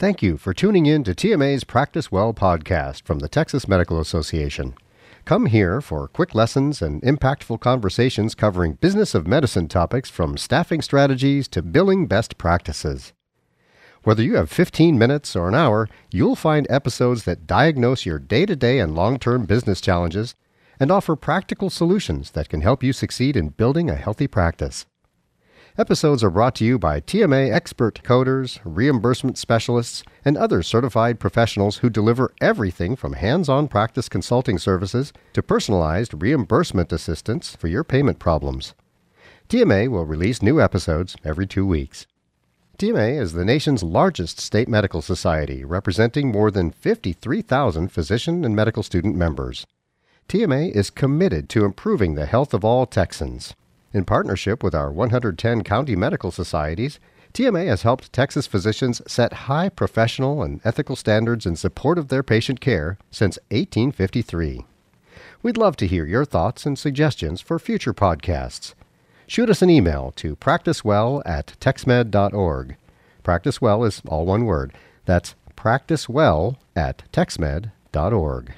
Thank you for tuning in to TMA's Practice Well podcast from the Texas Medical Association. Come here for quick lessons and impactful conversations covering business of medicine topics from staffing strategies to billing best practices. Whether you have 15 minutes or an hour, you'll find episodes that diagnose your day to day and long term business challenges and offer practical solutions that can help you succeed in building a healthy practice. Episodes are brought to you by TMA expert coders, reimbursement specialists, and other certified professionals who deliver everything from hands on practice consulting services to personalized reimbursement assistance for your payment problems. TMA will release new episodes every two weeks. TMA is the nation's largest state medical society, representing more than 53,000 physician and medical student members. TMA is committed to improving the health of all Texans. In partnership with our 110 county medical societies, TMA has helped Texas physicians set high professional and ethical standards in support of their patient care since 1853. We'd love to hear your thoughts and suggestions for future podcasts. Shoot us an email to practicewell at texmed.org. Practice well is all one word. That's practicewell at texmed.org.